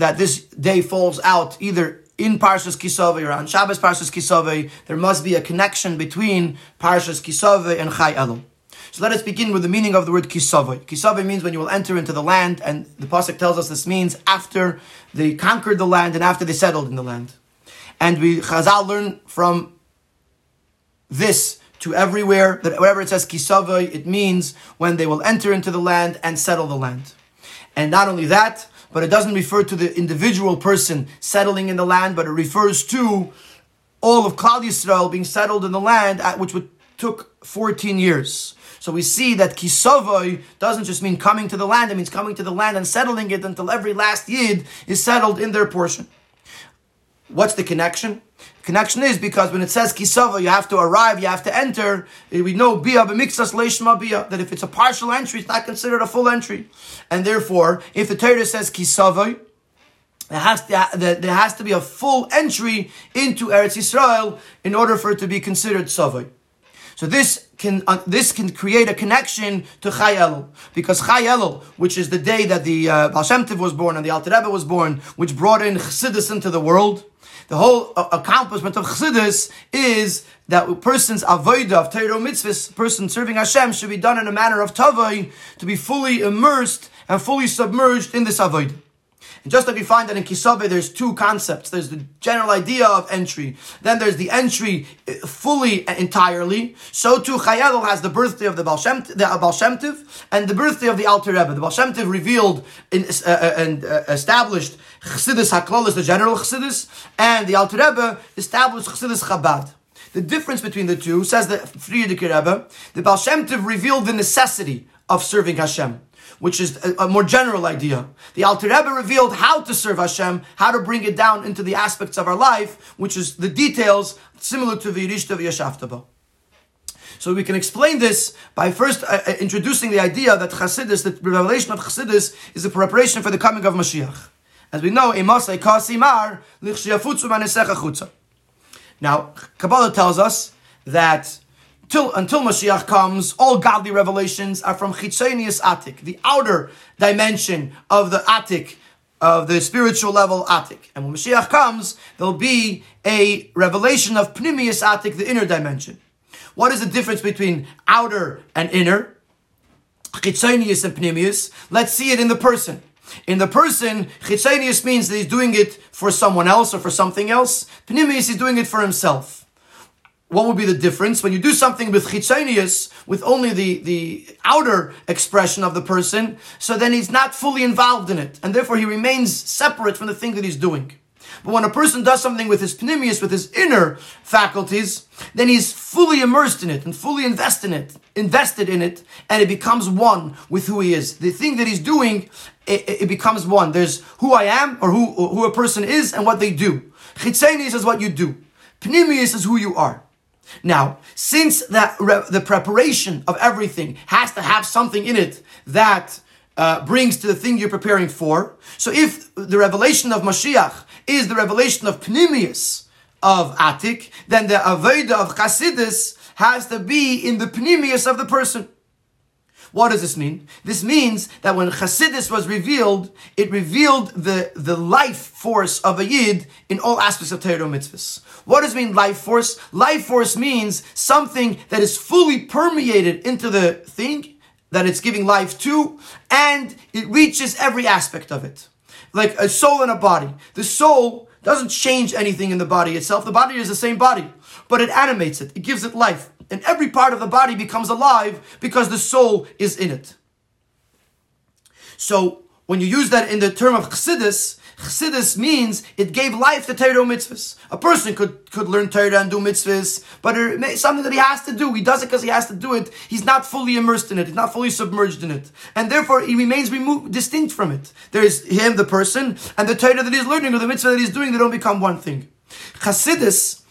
that this day falls out either in Parshas Kisave or on Shabbos Parshas Kisave, there must be a connection between Parshas Kisave and Chai Elul. So let us begin with the meaning of the word Kisave. Kisave means when you will enter into the land, and the Pasuk tells us this means after they conquered the land and after they settled in the land. And we, Chazal learn from this to everywhere that wherever it says Kisave, it means when they will enter into the land and settle the land. And not only that, but it doesn't refer to the individual person settling in the land, but it refers to all of Klal Yisrael being settled in the land, which took 14 years. So we see that kisavoy doesn't just mean coming to the land, it means coming to the land and settling it until every last yid is settled in their portion. What's the connection? Connection is because when it says kisava, you have to arrive, you have to enter. We know bia b'mixas leishma bia that if it's a partial entry, it's not considered a full entry, and therefore, if the Torah says kisava, there has, to, there has to be a full entry into Eretz Yisrael in order for it to be considered savai. So this can uh, this can create a connection to Chai Elul because Chai Elul, which is the day that the uh, Baal Shem was born and the Alter Rebbe was born, which brought in Chassidus into the world. The whole uh, accomplishment of Chassidus is that person's avodah of Torah mitzvahs, person serving Hashem, should be done in a manner of tavai to be fully immersed and fully submerged in this avodah. And just like we find that in Kisabe, there's two concepts. There's the general idea of entry. Then there's the entry uh, fully and entirely. So too, Chai has the birthday of the Baal Shem, the Baal Shem Tov, and the birthday of the Alter Rebbe. The Baal Shem Tov revealed in, uh, uh, and uh, established Chassidus HaKlalis, the general Chassidus, and the Alter Rebbe established Chassidus Chabad. The difference between the two, says the Frierdiker Rebbe, the Baal Shem Tov revealed the necessity of serving Hashem which is a, a, more general idea. The Alter Rebbe revealed how to serve Hashem, how to bring it down into the aspects of our life, which is the details similar to the Yirishta Yashaftaba. So we can explain this by first uh, uh, introducing the idea that Chassidus, the revelation of Chassidus, is a preparation for the coming of Mashiach. As we know, Now, Kabbalah tells us that till until Mashiach comes, all godly revelations are from Chitzonius Atik, the outer dimension of the Atik, of the spiritual level Atik. And when Mashiach comes, there'll be a revelation of Pnimius Atik, the inner dimension. What is the difference between outer and inner? Chitzonius and Pnimius. Let's see it in the person. In the person, Chitzonius means that he's doing it for someone else or for something else. Pnimius is doing it for himself what would be the difference when you do something with chitzonius, with only the, the outer expression of the person, so then he's not fully involved in it, and therefore he remains separate from the thing that he's doing. But when a person does something with his pnimius, with his inner faculties, then he's fully immersed in it and fully invested in it, invested in it, and it becomes one with who he is. The thing that he's doing, it, it becomes one. There's who I am, or who, who a person is, and what they do. Chitzonius is what you do. Pnimius is who you are. Now, since that re- the preparation of everything has to have something in it that uh, brings to the thing you're preparing for, so if the revelation of Mashiach is the revelation of Pnimius of Atik, then the Avodah of Chassidus has to be in the Pnimius of the person. What does this mean? This means that when Chassidus was revealed, it revealed the, the life force of a Yid in all aspects of Torah mitzvahs. What does mean life force? Life force means something that is fully permeated into the thing that it's giving life to, and it reaches every aspect of it. Like a soul and a body. The soul doesn't change anything in the body itself. The body is the same body, but it animates it. It gives it life and every part of the body becomes alive because the soul is in it. So when you use that in the term of chassidus, chassidus means it gave life to Torah mitzvahs. A person could, could learn Torah and do mitzvahs, but it's something that he has to do. He does it because he has to do it. He's not fully immersed in it. He's not fully submerged in it. And therefore, he remains removed, distinct from it. There is him, the person, and the Torah that he's learning or the mitzvah that he's doing, they don't become one thing. Chassidus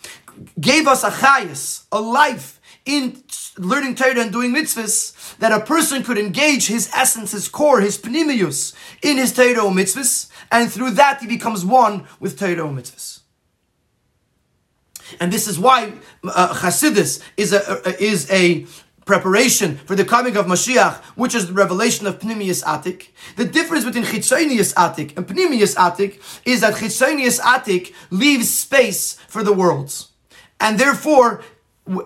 gave us a chayas, a life, in learning Torah and doing mitzvahs that a person could engage his essence, his core, his pnimius in his Torah or mitzvahs, and through that he becomes one with Torah or mitzvahs. And this is why uh, Chassidus is a, uh, is a preparation for the coming of Mashiach, which is the revelation of Pnimius Atik. The difference between Chitzonius Atik and Pnimius Atik is that Chitzonius Atik leaves space for the worlds. And therefore,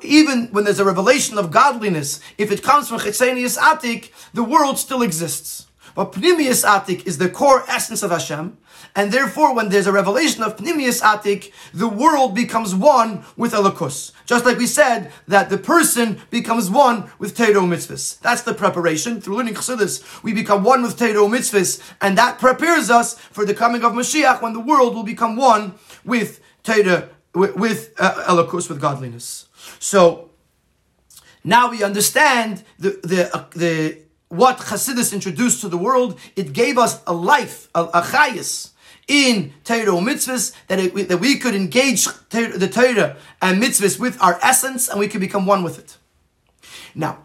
even when there's a revelation of godliness, if it comes from Chitzonius Atik, the world still exists. But Pnimius Atik is the core essence of Hashem, and therefore when there's a revelation of Pnimius Atik, the world becomes one with Elokus. Just like we said, that the person becomes one with Teiro Mitzvahs. That's the preparation. Through learning Chassidus, we become one with Teiro Mitzvahs, and that prepares us for the coming of Mashiach when the world will become one with Teiro, with, with uh, Elokus, with godliness. So, now we understand the, the, uh, the what Chassidus introduced to the world. It gave us a life, a, a chayis in Torah mitzvahs that, it, that we could engage the Torah and mitzvahs with our essence and we could become one with it. Now,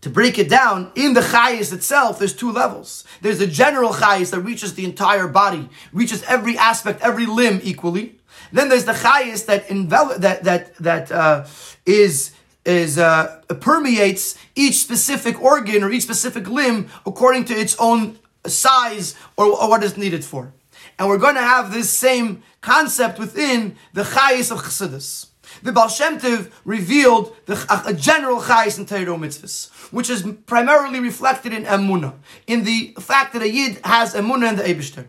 to break it down, in the chayis itself, there's two levels. There's the general chayis that reaches the entire body, reaches every aspect, every limb equally. Then there's the chayis that envelop, that that that uh, is is uh, permeates each specific organ or each specific limb according to its own size or, or what is needed for. And we're going to have this same concept within the chayis of Chassidus. The Baal Shem Tov revealed the, a, a general chayis in Torah mitzvahs, which is primarily reflected in emunah, in the fact that a yid has emunah in the Eibishter.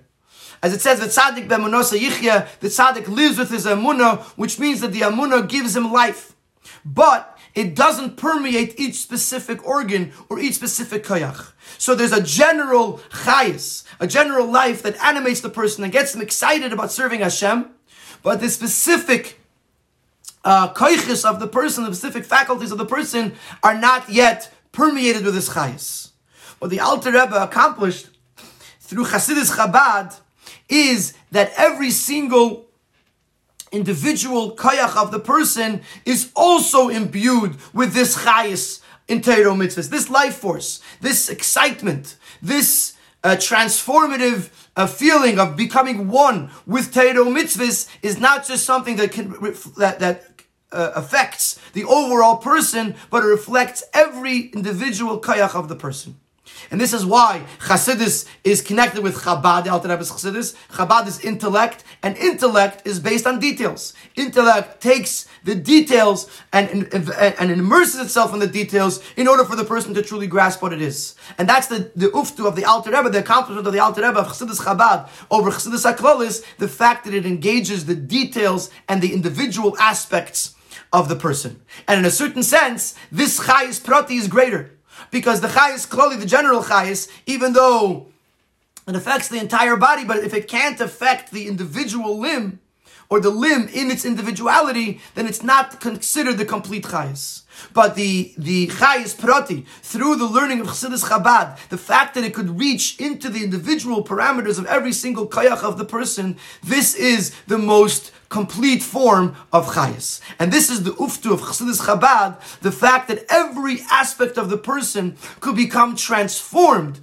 As it says, the tzaddik be'emunah yichya, the tzaddik lives with his amuna, which means that the amuna gives him life. But it doesn't permeate each specific organ or each specific koyach. So there's a general chayas, a general life that animates the person and gets them excited about serving Hashem, but the specific uh, of the person, the specific faculties of the person are not yet permeated with this chayas. What the Alter Rebbe accomplished through Chassidus Chabad is that every single individual kayach of the person is also imbued with this chayas in Torah mitzvahs, this life force, this excitement, this uh, transformative uh, feeling of becoming one with Torah mitzvahs is not just something that can that that uh, affects the overall person, but it reflects every individual kayach of the person. And this is why Chassidus is connected with Chabad, the Alter Rebbe's Chassidus. Chabad is intellect, and intellect is based on details. Intellect takes the details and, and, and immerses itself in the details in order for the person to truly grasp what it is. And that's the, the uftu of the Alter Rebbe, the accomplishment of the Alter Rebbe of Chassidus Chabad over Chassidus HaKlolis, the fact that it engages the details and the individual aspects of the person. And in a certain sense, this Chayis Prati is greater. Because the chayis, clearly the general chayis, even though it affects the entire body, but if it can't affect the individual limb, or the limb in its individuality, then it's not considered the complete chayis. But the, the chayis prati, through the learning of Chassidus Chabad, the fact that it could reach into the individual parameters of every single kayach of the person, this is the most complete form of chayas. And this is the uftu of Chassidus Chabad, the fact that every aspect of the person could become transformed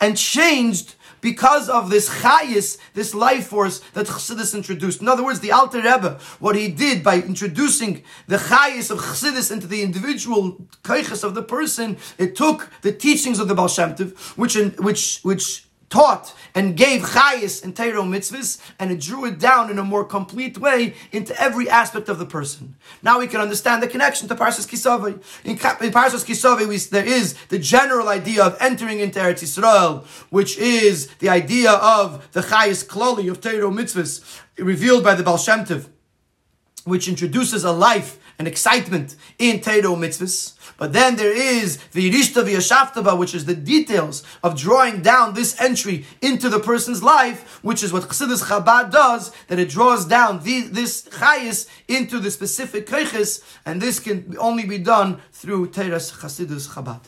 and changed because of this chayis, this life force that Chassidus introduced. In other words, the Alter Rebbe, what he did by introducing the chayis of Chassidus into the individual kaiches of the person, it took the teachings of the Baal Shem Tov, which, in, which, which taught and gave chayis and Torah mitzvahs, and it drew it down in a more complete way into every aspect of the person. Now we can understand the connection to Parshas Kisavai. In, in Parshas Kisavai, there is the general idea of entering into Eretz Yisrael, which is the idea of the chayis klali of Torah mitzvahs revealed by the Baal Shem which introduces a life and excitement in Torah mitzvahs. But then there is the Yirishta which is the details of drawing down this entry into the person's life, which is what Chassidus Chabad does, that it draws down the, this chayis into the specific keiches, and this can only be done through Teres Chassidus Chabad.